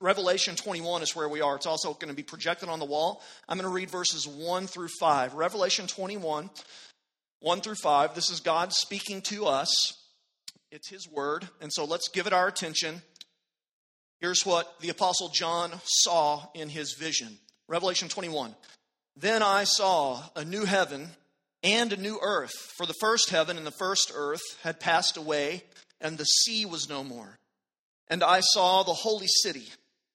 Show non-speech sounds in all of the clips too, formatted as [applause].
Revelation 21 is where we are. It's also going to be projected on the wall. I'm going to read verses 1 through 5. Revelation 21, 1 through 5. This is God speaking to us. It's His word. And so let's give it our attention. Here's what the Apostle John saw in his vision Revelation 21. Then I saw a new heaven and a new earth, for the first heaven and the first earth had passed away, and the sea was no more. And I saw the holy city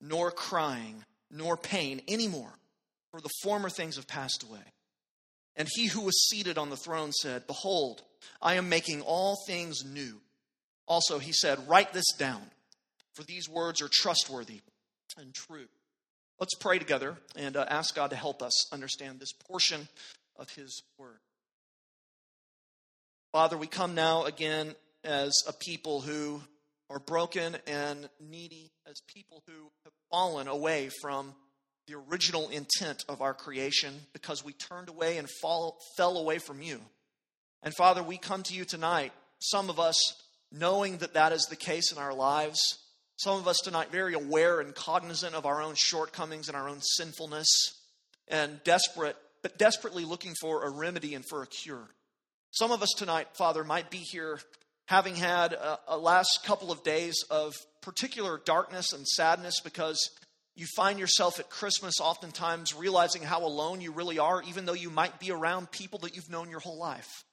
nor crying, nor pain anymore, for the former things have passed away. And he who was seated on the throne said, Behold, I am making all things new. Also, he said, Write this down, for these words are trustworthy and true. Let's pray together and uh, ask God to help us understand this portion of his word. Father, we come now again as a people who are broken and needy, as people who have fallen away from the original intent of our creation because we turned away and fall, fell away from you. And Father, we come to you tonight, some of us knowing that that is the case in our lives, some of us tonight very aware and cognizant of our own shortcomings and our own sinfulness, and desperate, but desperately looking for a remedy and for a cure. Some of us tonight, Father, might be here having had a, a last couple of days of particular darkness and sadness because you find yourself at Christmas oftentimes realizing how alone you really are, even though you might be around people that you've known your whole life.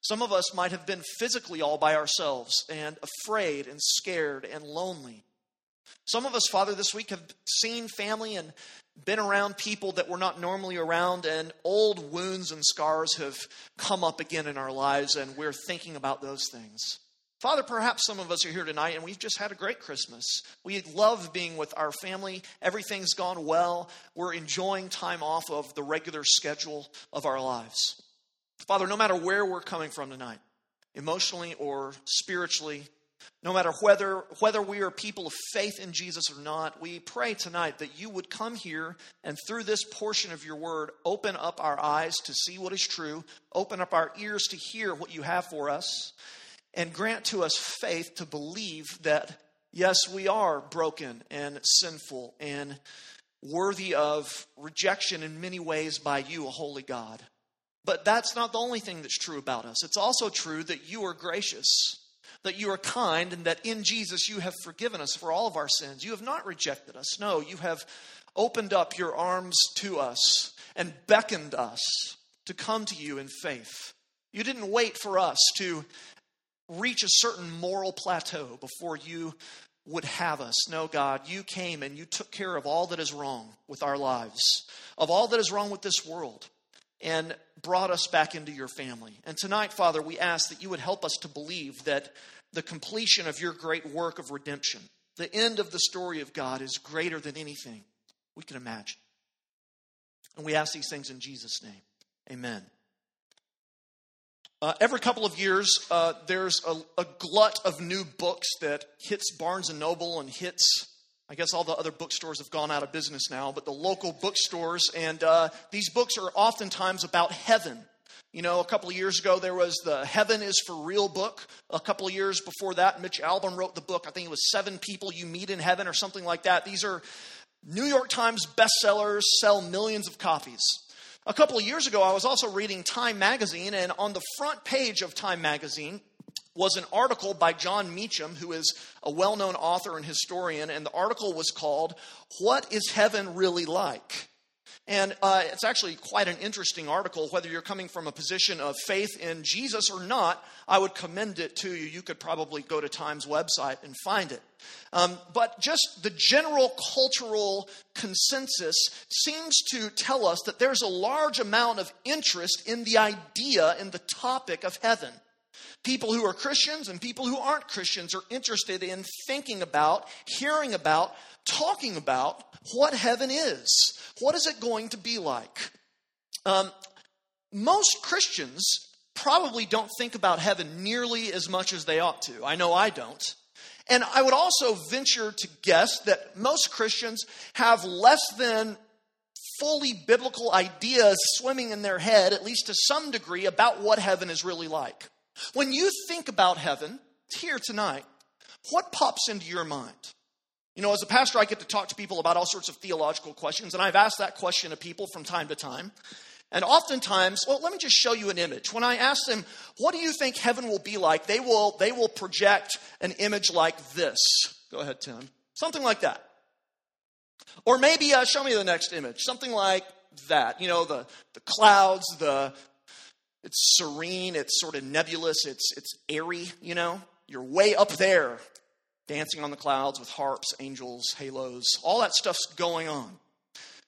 Some of us might have been physically all by ourselves and afraid and scared and lonely. Some of us, Father, this week have seen family and been around people that we're not normally around, and old wounds and scars have come up again in our lives, and we're thinking about those things. Father, perhaps some of us are here tonight and we've just had a great Christmas. We love being with our family. Everything's gone well. We're enjoying time off of the regular schedule of our lives. Father, no matter where we're coming from tonight, emotionally or spiritually, no matter whether, whether we are people of faith in Jesus or not, we pray tonight that you would come here and through this portion of your word, open up our eyes to see what is true, open up our ears to hear what you have for us, and grant to us faith to believe that, yes, we are broken and sinful and worthy of rejection in many ways by you, a holy God. But that's not the only thing that's true about us. It's also true that you are gracious that you are kind and that in Jesus you have forgiven us for all of our sins. You have not rejected us. No, you have opened up your arms to us and beckoned us to come to you in faith. You didn't wait for us to reach a certain moral plateau before you would have us. No, God, you came and you took care of all that is wrong with our lives, of all that is wrong with this world, and brought us back into your family. And tonight, Father, we ask that you would help us to believe that the completion of your great work of redemption, the end of the story of God, is greater than anything we can imagine. And we ask these things in Jesus' name. Amen. Uh, every couple of years, uh, there's a, a, glut of new books that hits Barnes and Noble and hits. I guess all the other bookstores have gone out of business now, but the local bookstores, and uh, these books are oftentimes about heaven you know, a couple of years ago, there was the Heaven is for Real book. A couple of years before that, Mitch Albom wrote the book. I think it was Seven People You Meet in Heaven or something like that. These are New York Times bestsellers, sell millions of copies. A couple of years ago, I was also reading Time Magazine, and on the front page of Time Magazine was an article by Jon Meacham, who is a well known author and historian, and the article was called, What is Heaven Really Like? And uh, it's actually quite an interesting article. Whether you're coming from a position of faith in Jesus or not, I would commend it to you. You could probably go to Time's website and find it. Um, but just the general cultural consensus seems to tell us that there's a large amount of interest in the idea, in the topic of heaven. People who are Christians and people who aren't Christians are interested in thinking about, hearing about, talking about what heaven is. What is it going to be like? Um, most Christians probably don't think about heaven nearly as much as they ought to. I know I don't. And I would also venture to guess that most Christians have less than fully biblical ideas swimming in their head, at least to some degree, about what heaven is really like. When you think about heaven here tonight, what pops into your mind? You know, as a pastor, I get to talk to people about all sorts of theological questions, and I've asked that question of people from time to time. And oftentimes, well, let me just show you an image. When I ask them, what do you think heaven will be like? They will, they will project an image like this. Go ahead, Tim. Something like that. Or maybe uh, show me the next image. Something like that. You know, the, the clouds, the, it's serene, it's sort of nebulous, it's, it's airy, you know? You're way up there, dancing on the clouds with harps, angels, halos, all that stuff's going on.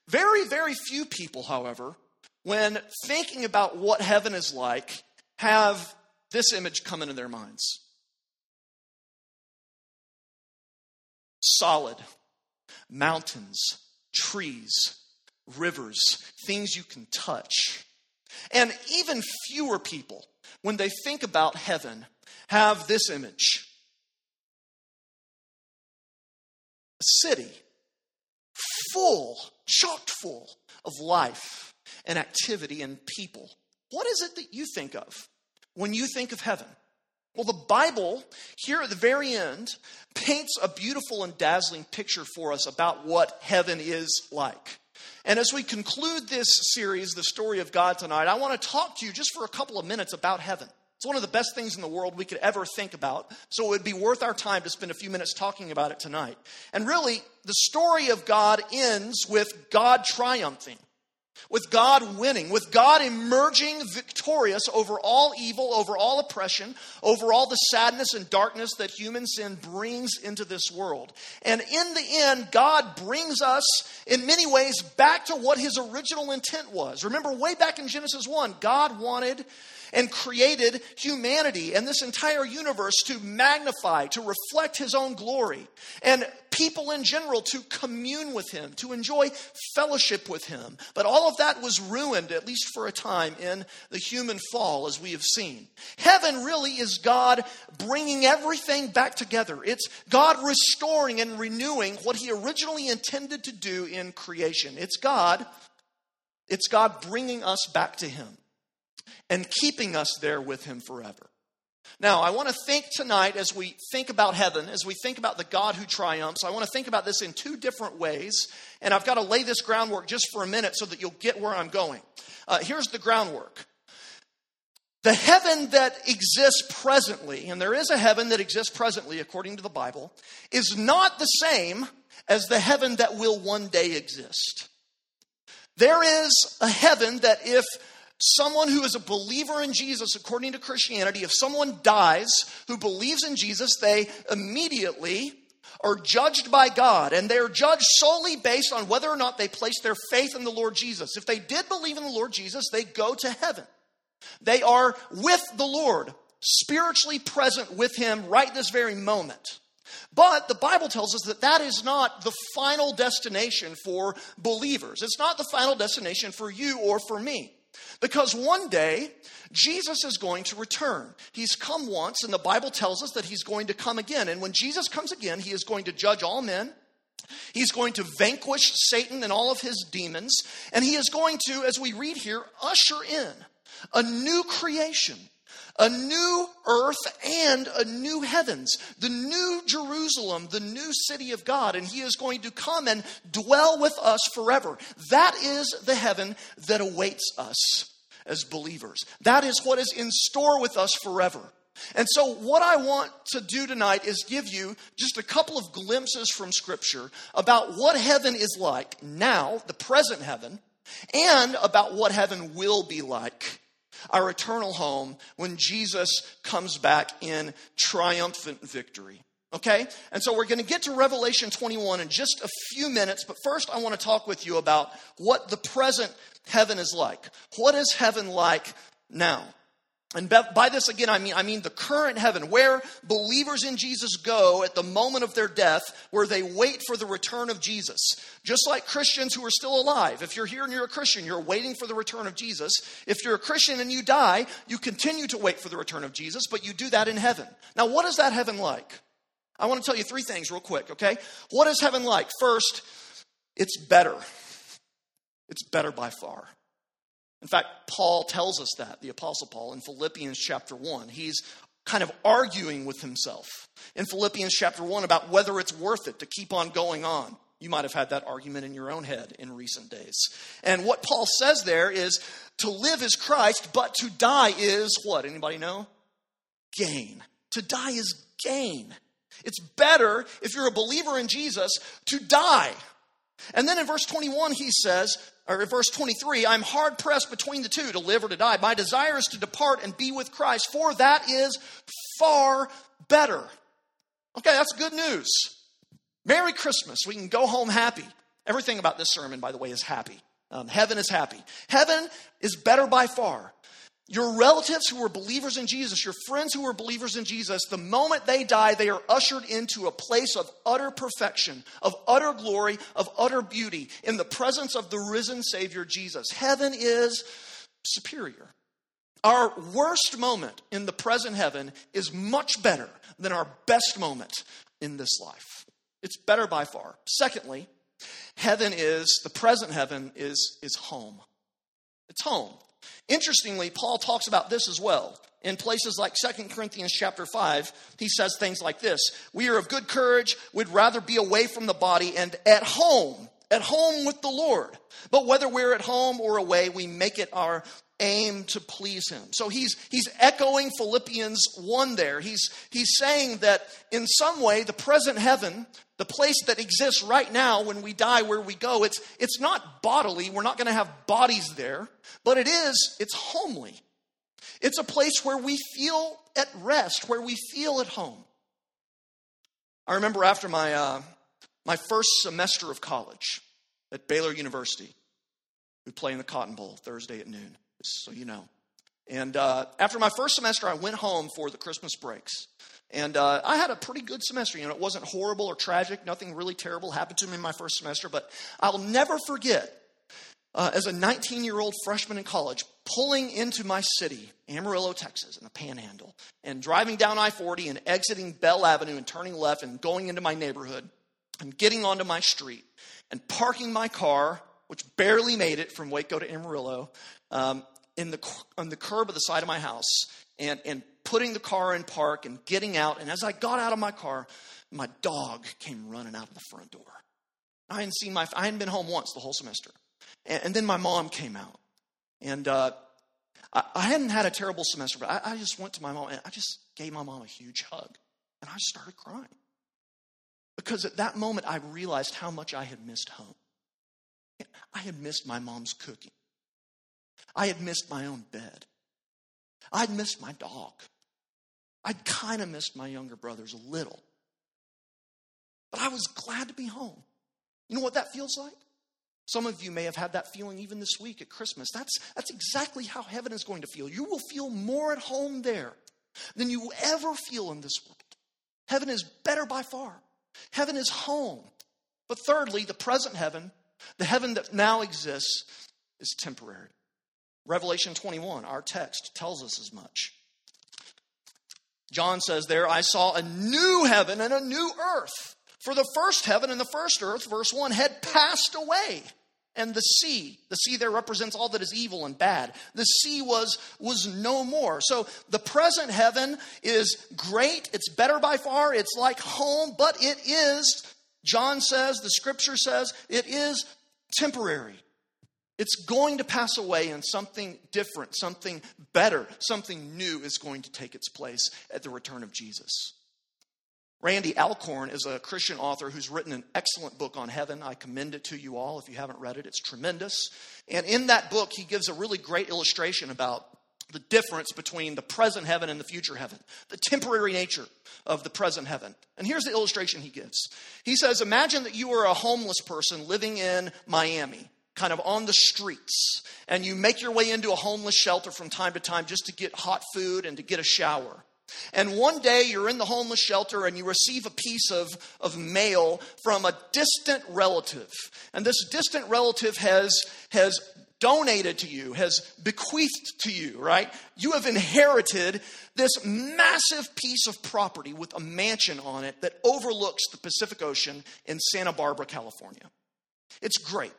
Very, very few people, however, when thinking about what heaven is like, have this image come into their minds solid mountains, trees, rivers, things you can touch. And even fewer people, when they think about heaven, have this image city full, chock full of life and activity and people. What is it that you think of when you think of heaven? Well, the Bible, here at the very end, paints a beautiful and dazzling picture for us about what heaven is like. And as we conclude this series, The Story of God, tonight, I want to talk to you just for a couple of minutes about heaven. It's one of the best things in the world we could ever think about, so it would be worth our time to spend a few minutes talking about it tonight. And really, the story of God ends with God triumphing with God winning, with God emerging victorious over all evil, over all oppression, over all the sadness and darkness that human sin brings into this world. And in the end, God brings us in many ways back to what his original intent was. Remember, way back in Genesis 1, God wanted and created humanity and this entire universe to magnify, to reflect his own glory, and people in general to commune with him, to enjoy fellowship with him. But all of that was ruined, at least for a time, in the human fall, as we have seen. Heaven really is God bringing everything back together. It's God restoring and renewing what he originally intended to do in creation. It's God. It's God bringing us back to him and keeping us there with him forever. Now, I want to think tonight as we think about heaven, as we think about the God who triumphs, I want to think about this in two different ways. And I've got to lay this groundwork just for a minute so that you'll get where I'm going. Uh, here's the groundwork the heaven that exists presently, and there is a heaven that exists presently according to the Bible, is not the same as the heaven that will one day exist. There is a heaven that if someone who is a believer in Jesus, according to Christianity, if someone dies who believes in Jesus, they immediately are judged by God, and they're judged solely based on whether or not they place their faith in the Lord Jesus. If they did believe in the Lord Jesus, they go to heaven. They are with the Lord, spiritually present with Him right this very moment. But the Bible tells us that that is not the final destination for believers. It's not the final destination for you or for me. Because one day, Jesus is going to return. He's come once, and the Bible tells us that he's going to come again. And when Jesus comes again, he is going to judge all men. He's going to vanquish Satan and all of his demons. And he is going to, as we read here, usher in a new creation, a new earth and a new heavens, the new Jerusalem, the new city of God, and He is going to come and dwell with us forever. That is the heaven that awaits us as believers. That is what is in store with us forever. And so, what I want to do tonight is give you just a couple of glimpses from Scripture about what heaven is like now, the present heaven, and about what heaven will be like our eternal home when Jesus comes back in triumphant victory. Okay? And so we're going to get to Revelation 21 in just a few minutes, but first I want to talk with you about what the present heaven is like. What is heaven like now? And by this again, I mean, I mean the current heaven, where believers in Jesus go at the moment of their death, where they wait for the return of Jesus. Just like Christians who are still alive. If you're here and you're a Christian, you're waiting for the return of Jesus. If you're a Christian and you die, you continue to wait for the return of Jesus, but you do that in heaven. Now, what is that heaven like? I want to tell you three things real quick, okay? What is heaven like? First, it's better. It's better by far. In fact, Paul tells us that, the Apostle Paul, in Philippians chapter 1. He's kind of arguing with himself in Philippians chapter 1 about whether it's worth it to keep on going on. You might have had that argument in your own head in recent days. And what Paul says there is to live is Christ, but to die is what? Anybody know? Gain. To die is gain. It's better if you're a believer in Jesus to die. And then in verse 21, he says, or in verse 23, I'm hard pressed between the two, to live or to die. My desire is to depart and be with Christ, for that is far better. Okay, that's good news. Merry Christmas. We can go home happy. Everything about this sermon, by the way, is happy. Um, heaven is happy. Heaven is better by far. Your relatives who were believers in Jesus, your friends who were believers in Jesus, the moment they die, they are ushered into a place of utter perfection, of utter glory, of utter beauty in the presence of the risen Savior Jesus. Heaven is superior. Our worst moment in the present heaven is much better than our best moment in this life. It's better by far. Secondly, heaven is, the present heaven is, is home. It's home. Interestingly, Paul talks about this as well. In places like 2 Corinthians chapter 5, he says things like this We are of good courage, we'd rather be away from the body and at home, at home with the Lord. But whether we're at home or away, we make it our aim to please him. So he's he's echoing Philippians 1 there. He's he's saying that in some way the present heaven, the place that exists right now when we die where we go, it's it's not bodily. We're not going to have bodies there, but it is it's homely. It's a place where we feel at rest, where we feel at home. I remember after my uh, my first semester of college at Baylor University, we play in the Cotton Bowl Thursday at noon so you know. And uh, after my first semester, I went home for the Christmas breaks. And uh, I had a pretty good semester. You know, it wasn't horrible or tragic. Nothing really terrible happened to me in my first semester. But I'll never forget, uh, as a 19 year old freshman in college, pulling into my city, Amarillo, Texas, in the panhandle, and driving down I 40 and exiting Bell Avenue and turning left and going into my neighborhood and getting onto my street and parking my car, which barely made it from Waco to Amarillo, um, in the, on the curb of the side of my house and, and putting the car in park and getting out. And as I got out of my car, my dog came running out of the front door. I hadn't seen my, I hadn't been home once the whole semester. And, and then my mom came out. And uh, I, I, hadn't had a terrible semester, but I, I just went to my mom and I just gave my mom a huge hug. And I started crying. Because at that moment, I realized how much I had missed home. I had missed my mom's cooking. I had missed my own bed. I'd missed my dog. I'd kind of missed my younger brothers a little. But I was glad to be home. You know what that feels like? Some of you may have had that feeling even this week at Christmas. That's, that's exactly how heaven is going to feel. You will feel more at home there than you ever feel in this world. Heaven is better by far. Heaven is home. But thirdly, the present heaven, the heaven that now exists, is temporary. Revelation 21, our text, tells us as much. John says there, I saw a new heaven and a new earth. For the first heaven and the first earth, verse 1, had passed away. And the sea, the sea there represents all that is evil and bad. The sea was, was no more. So the present heaven is great. It's better by far. It's like home, but it is, John says, the scripture says, it is temporary. It's going to pass away and something different, something better, something new is going to take its place at the return of Jesus. Randy Alcorn is a Christian author who's written an excellent book on heaven. I commend it to you all if you haven't read it. It's tremendous. And in that book, he gives a really great illustration about the difference between the present heaven and the future heaven, the temporary nature of the present heaven. And here's the illustration he gives. He says Imagine that you are a homeless person living in Miami kind of on the streets and you make your way into a homeless shelter from time to time just to get hot food and to get a shower. And one day you're in the homeless shelter and you receive a piece of, of mail from a distant relative. And this distant relative has, has donated to you, has bequeathed to you, right? You have inherited this massive piece of property with a mansion on it that overlooks the Pacific Ocean in Santa Barbara, California. It's great.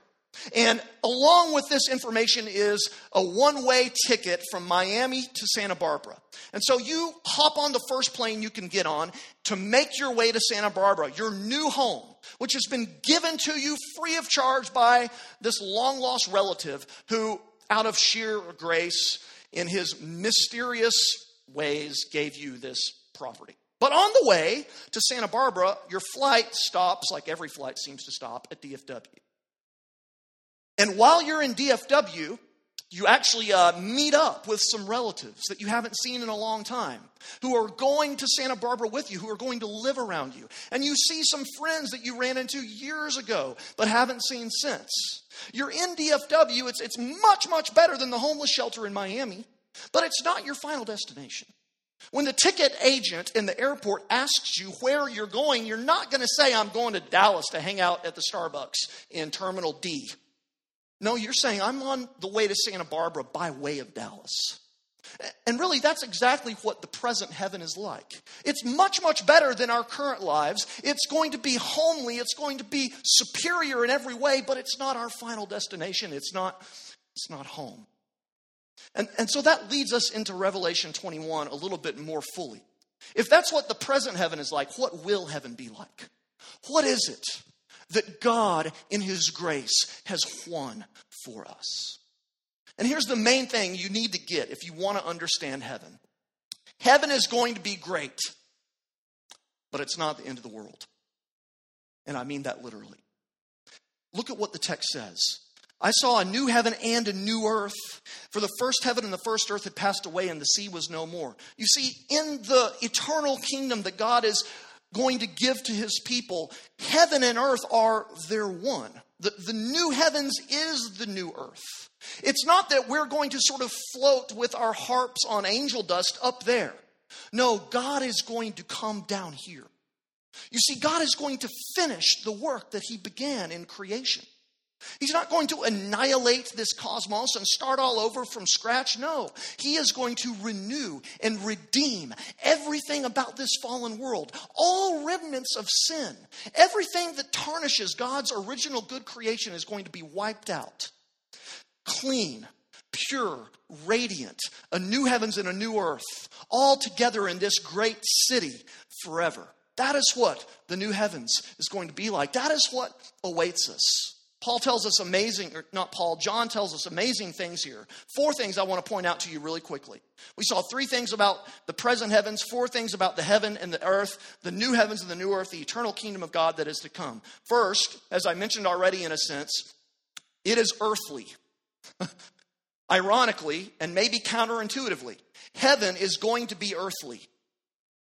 And along with this information is a one way ticket from Miami to Santa Barbara. And so you hop on the first plane you can get on to make your way to Santa Barbara, your new home, which has been given to you free of charge by this long lost relative who, out of sheer grace, in his mysterious ways, gave you this property. But on the way to Santa Barbara, your flight stops, like every flight seems to stop, at DFW. And while you're in DFW, you actually uh, meet up with some relatives that you haven't seen in a long time who are going to Santa Barbara with you, who are going to live around you. And you see some friends that you ran into years ago but haven't seen since. You're in DFW, it's, it's much, much better than the homeless shelter in Miami, but it's not your final destination. When the ticket agent in the airport asks you where you're going, you're not going to say, I'm going to Dallas to hang out at the Starbucks in Terminal D. No, you're saying, I'm on the way to Santa Barbara by way of Dallas. And really, that's exactly what the present heaven is like. It's much, much better than our current lives. It's going to be homely, it's going to be superior in every way, but it's not our final destination. It's not, it's not home. And, and so that leads us into Revelation 21 a little bit more fully. If that's what the present heaven is like, what will heaven be like? What is it? That God, in His grace, has won for us. And here's the main thing you need to get if you want to understand heaven heaven is going to be great, but it's not the end of the world. And I mean that literally. Look at what the text says. I saw a new heaven and a new earth. For the first heaven and the first earth had passed away, and the sea was no more. You see, in the eternal kingdom that God is going to give to his people, heaven and earth are their one. The, the new heavens is the new earth. It's not that we're going to sort of float with our harps on angel dust up there. No, God is going to come down here. You see, God is going to finish the work that he began in creation. He's not going to annihilate this cosmos and start all over from scratch. No, he is going to renew and redeem everything about this fallen world, all remnants of sin. Everything that tarnishes God's original good creation is going to be wiped out. Clean, pure, radiant, a new heavens and a new earth, all together in this great city forever. That is what the new heavens is going to be like. That is what awaits us. Paul tells us amazing, or not Paul, John tells us amazing things here. Four things I want to point out to you really quickly. We saw three things about the present heavens, four things about the heaven and the earth, the new heavens and the new earth, the eternal kingdom of God that is to come. First, as I mentioned already in a sense, it is earthly. [laughs] Ironically, and maybe counterintuitively, heaven is going to be earthly.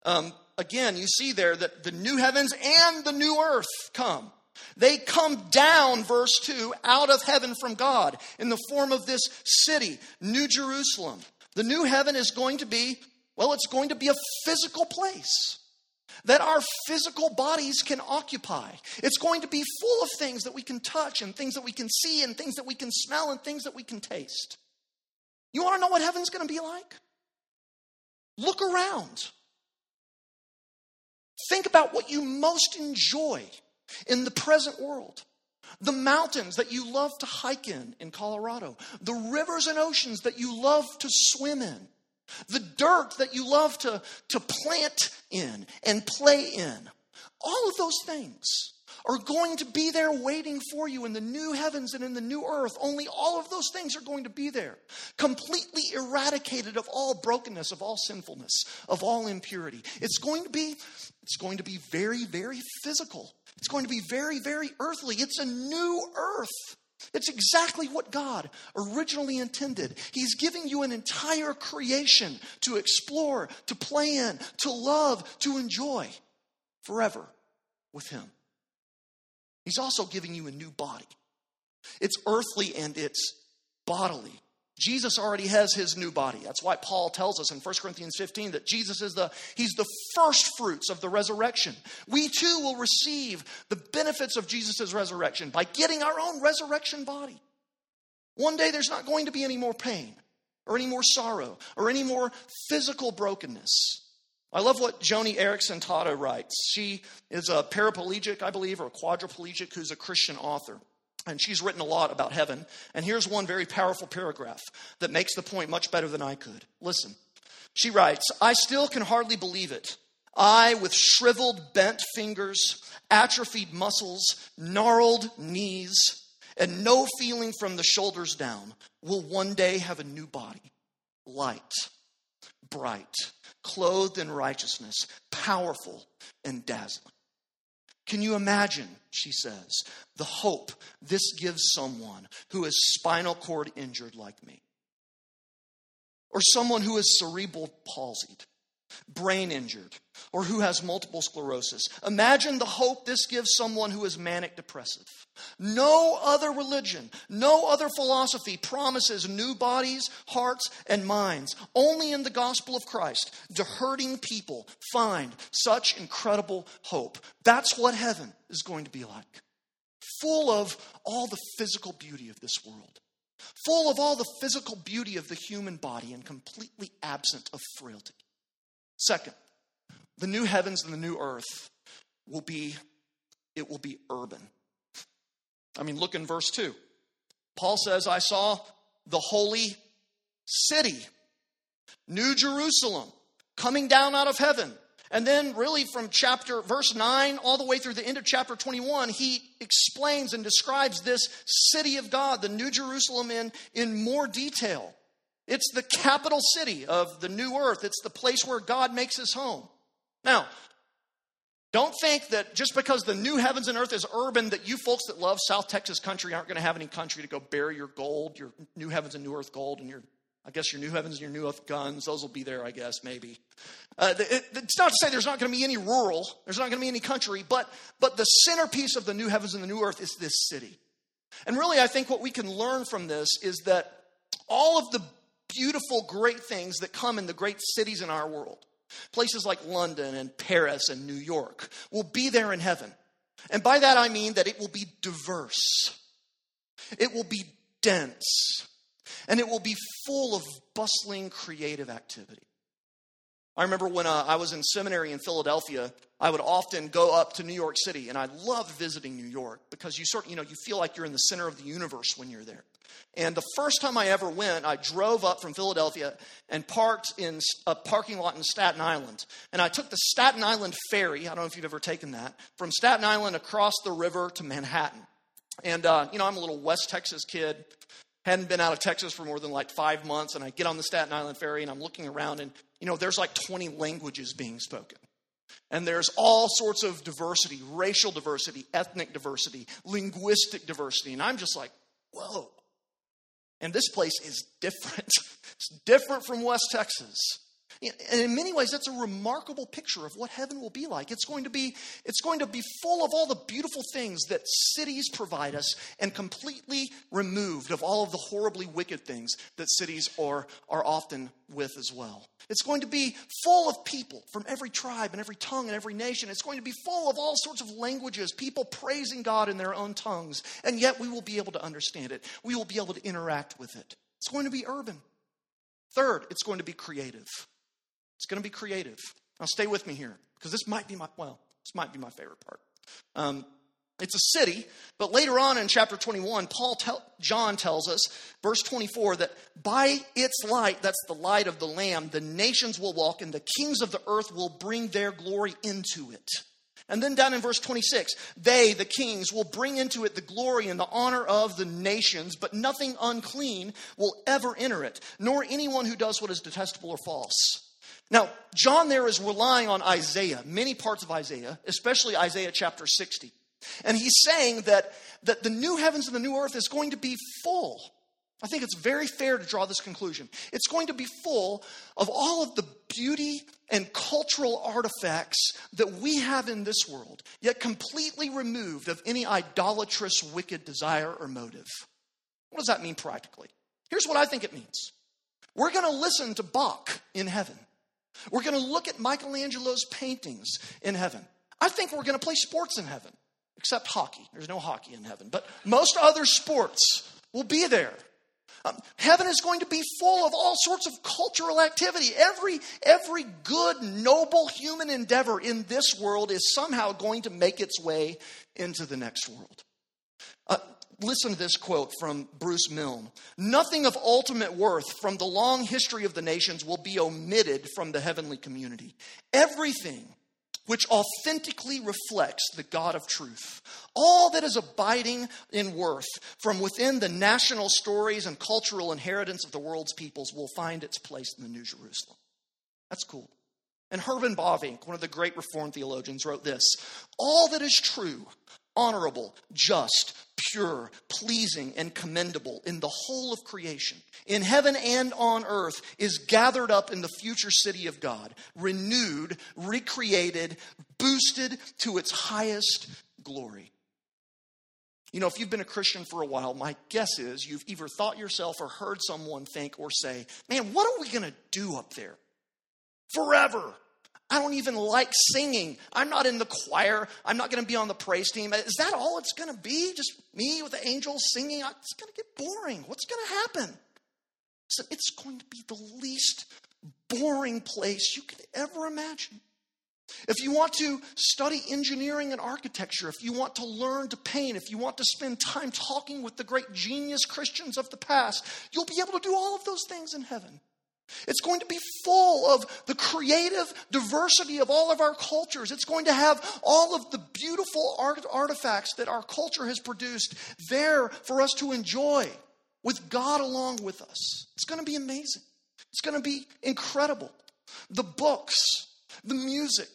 Um, again, you see there that the new heavens and the new earth come. They come down, verse 2, out of heaven from God in the form of this city, New Jerusalem. The new heaven is going to be, well, it's going to be a physical place that our physical bodies can occupy. It's going to be full of things that we can touch and things that we can see and things that we can smell and things that we can taste. You want to know what heaven's going to be like? Look around. Think about what you most enjoy in the present world. The mountains that you love to hike in in Colorado, the rivers and oceans that you love to swim in, the dirt that you love to, to plant in and play in. All of those things are going to be there waiting for you in the new heavens and in the new earth. Only all of those things are going to be there, completely eradicated of all brokenness, of all sinfulness, of all impurity. It's going to be it's going to be very very physical. It's going to be very, very earthly. It's a new earth. It's exactly what God originally intended. He's giving you an entire creation to explore, to play in, to love, to enjoy forever with Him. He's also giving you a new body. It's earthly and it's bodily. Jesus already has his new body. That's why Paul tells us in 1 Corinthians 15 that Jesus is the he's the first fruits of the resurrection. We too will receive the benefits of Jesus' resurrection by getting our own resurrection body. One day there's not going to be any more pain or any more sorrow or any more physical brokenness. I love what Joni Eareckson Tada writes. She is a paraplegic, I believe, or a quadriplegic who's a Christian author. And she's written a lot about heaven. And here's one very powerful paragraph that makes the point much better than I could. Listen. She writes I still can hardly believe it. I, with shriveled, bent fingers, atrophied muscles, gnarled knees, and no feeling from the shoulders down, will one day have a new body, light, bright, clothed in righteousness, powerful and dazzling. Can you imagine, she says, the hope this gives someone who is spinal cord injured like me? Or someone who is cerebral palsied? Brain injured, or who has multiple sclerosis. Imagine the hope this gives someone who is manic depressive. No other religion, no other philosophy promises new bodies, hearts, and minds. Only in the gospel of Christ do hurting people find such incredible hope. That's what heaven is going to be like. Full of all the physical beauty of this world, full of all the physical beauty of the human body, and completely absent of frailty. Second, the new heavens and the new earth will be it will be urban. I mean, look in verse 2. Paul says, I saw the holy city, New Jerusalem, coming down out of heaven. And then, really, from chapter, verse 9, all the way through the end of chapter 21, he explains and describes this city of God, the New Jerusalem, in, in more detail. It's the capital city of the new earth. It's the place where God makes his home. Now, don't think that just because the new heavens and earth is urban, that you folks that love South Texas country aren't going to have any country to go bury your gold, your new heavens and new earth gold, and your, I guess, your new heavens and your new earth guns. Those will be there, I guess, maybe. Uh, it, it's not to say there's not going to be any rural, there's not going to be any country, but, but the centerpiece of the new heavens and the new earth is this city. And really, I think what we can learn from this is that all of the beautiful, great things that come in the great cities in our world. Places like London and Paris and New York will be there in heaven. And by that I mean that it will be diverse, it will be dense, and it will be full of bustling creative activity. I remember when uh, I was in seminary in Philadelphia, I would often go up to New York City, and I loved visiting New York because you sort, you know, you feel like you're in the center of the universe when you're there. And the first time I ever went, I drove up from Philadelphia and parked in a parking lot in Staten Island. And I took the Staten Island ferry. I don't know if you've ever taken that from Staten Island across the river to Manhattan. And uh, you know, I'm a little West Texas kid hadn't been out of Texas for more than like five months, and I get on the Staten Island ferry and I'm looking around, and you know, there's like 20 languages being spoken. And there's all sorts of diversity racial diversity, ethnic diversity, linguistic diversity. And I'm just like, whoa. And this place is different. [laughs] It's different from West Texas. And in many ways, that's a remarkable picture of what heaven will be like. It's going to be, it's going to be full of all the beautiful things that cities provide us and completely removed of all of the horribly wicked things that cities are, are often with as well. It's going to be full of people from every tribe and every tongue and every nation. It's going to be full of all sorts of languages, people praising God in their own tongues, and yet we will be able to understand it. We will be able to interact with it. It's going to be urban. Third, it's going to be creative. It's going to be creative. Now, stay with me here because this might be my, well, this might be my favorite part. Um, it's a city, but later on in chapter 21, Paul tell, John tells us, verse 24, that by its light, that's the light of the Lamb, the nations will walk and the kings of the earth will bring their glory into it. And then down in verse 26, they, the kings, will bring into it the glory and the honor of the nations, but nothing unclean will ever enter it, nor anyone who does what is detestable or false now, John there is relying on Isaiah, many parts of Isaiah, especially Isaiah chapter 60. And he's saying that, that the new heavens and the new earth is going to be full I think it's very fair to draw this conclusion. It's going to be full of all of the beauty and cultural artifacts that we have in this world, yet completely removed of any idolatrous, wicked desire or motive. What does that mean practically? Here's what I think it means we're going to listen to Bach in heaven, we're going to look at Michelangelo's paintings in heaven. I think we're going to play sports in heaven, except hockey. There's no hockey in heaven, but most other sports will be there. Um, heaven is going to be full of all sorts of cultural activity. Every, every good, noble human endeavor in this world is somehow going to make its way into the next world. Listen to this quote from Bruce Milne Nothing of ultimate worth from the long history of the nations will be omitted from the heavenly community. Everything which authentically reflects the God of truth. All that is abiding in worth from within the national stories and cultural inheritance of the world's peoples will find its place in the New Jerusalem. That's cool. And Herman Bavinck, one of the great Reformed theologians, wrote this All that is true, honorable, just, pure, pleasing, and commendable in the whole of creation, in heaven and on earth, is gathered up in the future city of God, renewed, recreated, boosted to its highest glory. You know, if you've been a Christian for a while, my guess is you've either thought yourself or heard someone think or say, Man, what are we going to do up there? Forever. I don't even like singing. I'm not in the choir. I'm not going to be on the praise team. Is that all it's going to be? Just me with the angels singing? It's going to get boring. What's going to happen? So it's going to be the least boring place you could ever imagine. If you want to study engineering and architecture, if you want to learn to paint, if you want to spend time talking with the great genius Christians of the past, you'll be able to do all of those things in heaven. It's going to be full of the creative diversity of all of our cultures. It's going to have all of the beautiful art, artifacts that our culture has produced there for us to enjoy with God along with us. It's going to be amazing. It's going to be incredible. The books, the music,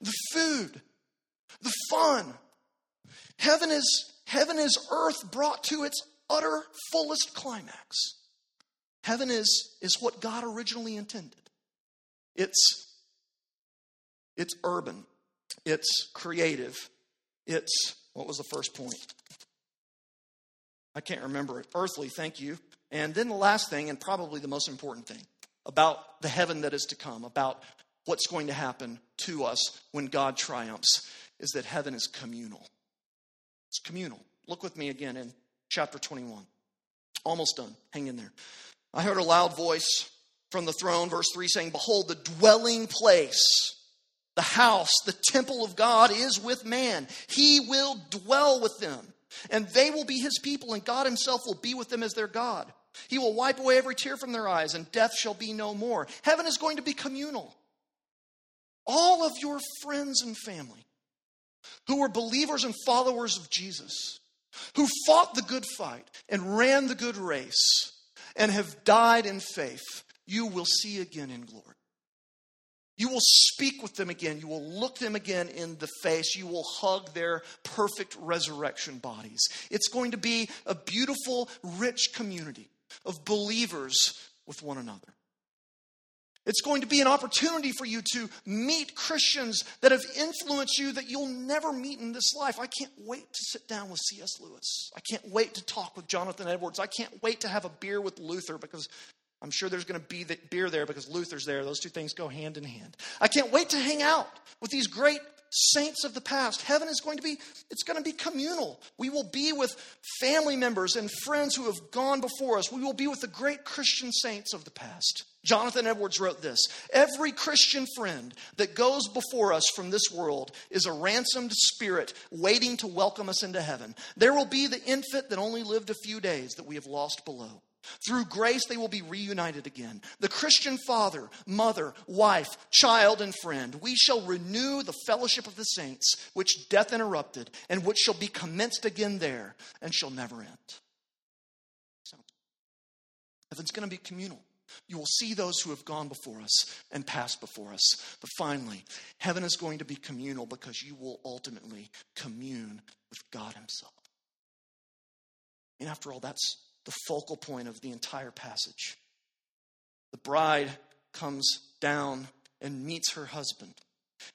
the food, the fun. Heaven is, heaven is earth brought to its utter fullest climax. Heaven is, is what God originally intended. It's, it's urban, it's creative, it's, what was the first point? I can't remember it. Earthly, thank you. And then the last thing, and probably the most important thing, about the heaven that is to come, about what's going to happen to us when God triumphs, is that heaven is communal. It's communal. Look with me again in chapter 21. Almost done. Hang in there. I heard a loud voice from the throne, verse 3, saying, Behold, the dwelling place, the house, the temple of God is with man. He will dwell with them, and they will be his people, and God himself will be with them as their God. He will wipe away every tear from their eyes, and death shall be no more. Heaven is going to be communal. All of your friends and family who were believers and followers of Jesus, who fought the good fight and ran the good race, and have died in faith, you will see again in glory. You will speak with them again. You will look them again in the face. You will hug their perfect resurrection bodies. It's going to be a beautiful, rich community of believers with one another. It's going to be an opportunity for you to meet Christians that have influenced you that you'll never meet in this life. I can't wait to sit down with C.S. Lewis. I can't wait to talk with Jonathan Edwards. I can't wait to have a beer with Luther because I'm sure there's going to be the beer there because Luther's there. Those two things go hand in hand. I can't wait to hang out with these great saints of the past. Heaven is going to be it's going to be communal. We will be with family members and friends who have gone before us. We will be with the great Christian saints of the past. Jonathan Edwards wrote this Every Christian friend that goes before us from this world is a ransomed spirit waiting to welcome us into heaven. There will be the infant that only lived a few days that we have lost below. Through grace, they will be reunited again. The Christian father, mother, wife, child, and friend, we shall renew the fellowship of the saints, which death interrupted, and which shall be commenced again there and shall never end. So, heaven's going to be communal. You will see those who have gone before us and passed before us. But finally, heaven is going to be communal because you will ultimately commune with God Himself. And after all, that's, the focal point of the entire passage. The bride comes down and meets her husband.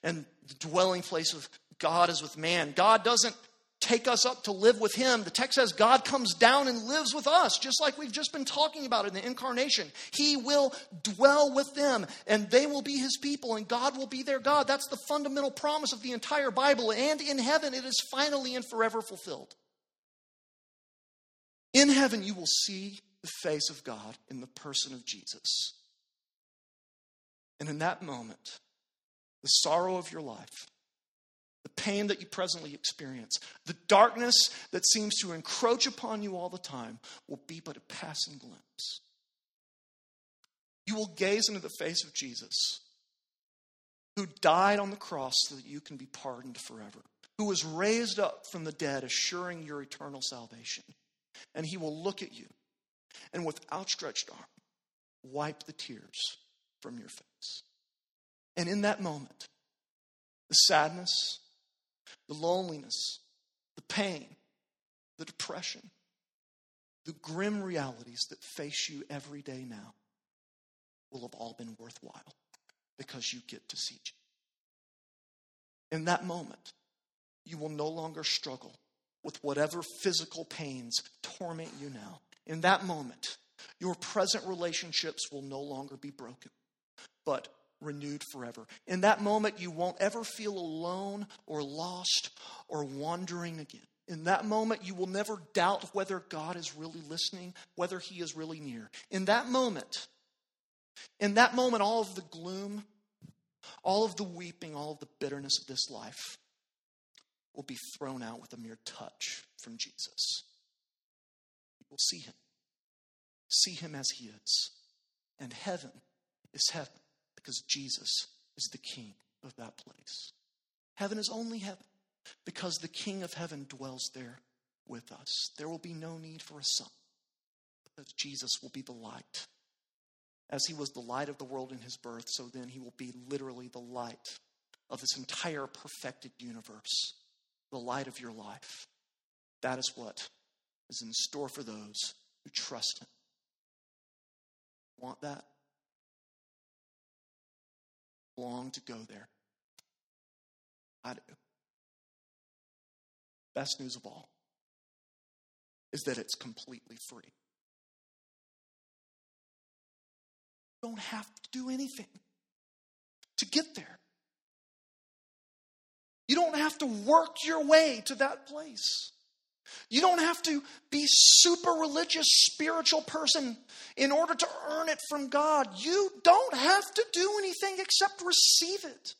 And the dwelling place of God is with man. God doesn't take us up to live with him. The text says God comes down and lives with us, just like we've just been talking about in the incarnation. He will dwell with them, and they will be his people, and God will be their God. That's the fundamental promise of the entire Bible. And in heaven, it is finally and forever fulfilled. In heaven, you will see the face of God in the person of Jesus. And in that moment, the sorrow of your life, pain that you presently experience, the darkness that seems to encroach upon you all the time will be but a passing glimpse. You will gaze into the face of Jesus, who died on the cross so that you can be pardoned forever, who was raised up from the dead, assuring your eternal salvation. And he will look at you and with outstretched arm wipe the tears from your face. And in that moment, the sadness, the loneliness, the pain, the depression, the grim realities that face you every day now will have all been worthwhile because you get to see Jesus. In that moment, you will no longer struggle with whatever physical pains torment you now. In that moment, your present relationships will no longer be broken, but renewed forever. In that moment, you won't ever feel alone or lost or wandering again. In that moment, you will never doubt whether God is really listening, whether He is really near. In that moment, in that moment, all of the gloom, all of the weeping, all of the bitterness of this life will be thrown out with a mere touch from Jesus. You will see Him, see Him as He is. And heaven is heaven because Jesus is the king of that place. Heaven is only heaven because the king of heaven dwells there with us. There will be no need for a sun because Jesus will be the light. As he was the light of the world in his birth, so then he will be literally the light of this entire perfected universe, the light of your life. That is what is in store for those who trust him. Want that? Long to go there. I do. Best news of all is that it's completely free. You don't have to do anything to get there. You don't have to work your way to that place. You don't have to be super religious, spiritual person in order to earn it from God. You don't have to do anything except receive it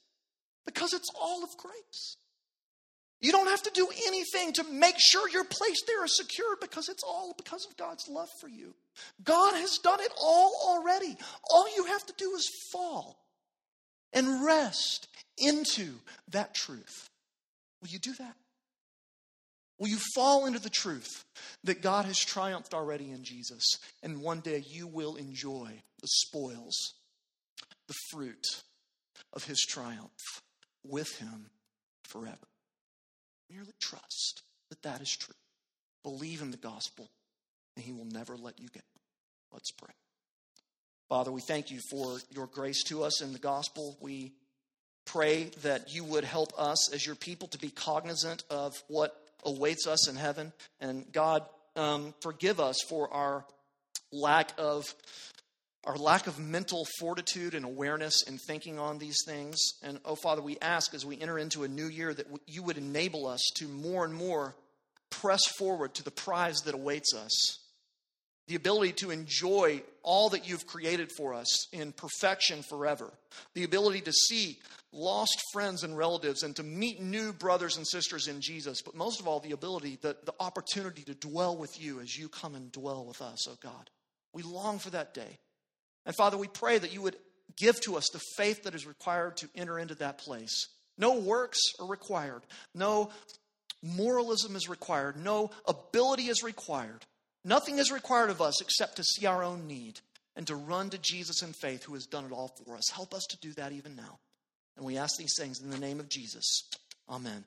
because it's all of grace. You don't have to do anything to make sure your place there is secured because it's all because of God's love for you. God has done it all already. All you have to do is fall and rest into that truth. Will you do that? Will you fall into the truth that God has triumphed already in Jesus, and one day you will enjoy the spoils, the fruit of his triumph with him forever? Merely trust that that is true. Believe in the gospel, and he will never let you go. Let's pray. Father, we thank you for your grace to us in the gospel. We pray that you would help us as your people to be cognizant of what awaits us in heaven. And God, um, forgive us for our lack of our lack of mental fortitude and awareness in thinking on these things. And oh, Father, we ask as we enter into a new year that you would enable us to more and more press forward to the prize that awaits us the ability to enjoy all that you've created for us in perfection forever, the ability to see lost friends and relatives and to meet new brothers and sisters in Jesus, but most of all, the ability, the, the opportunity to dwell with you as you come and dwell with us, oh God. We long for that day. And Father, we pray that you would give to us the faith that is required to enter into that place. No works are required, no moralism is required, no ability is required. Nothing is required of us except to see our own need and to run to Jesus in faith who has done it all for us. Help us to do that even now. And we ask these things in the name of Jesus. Amen.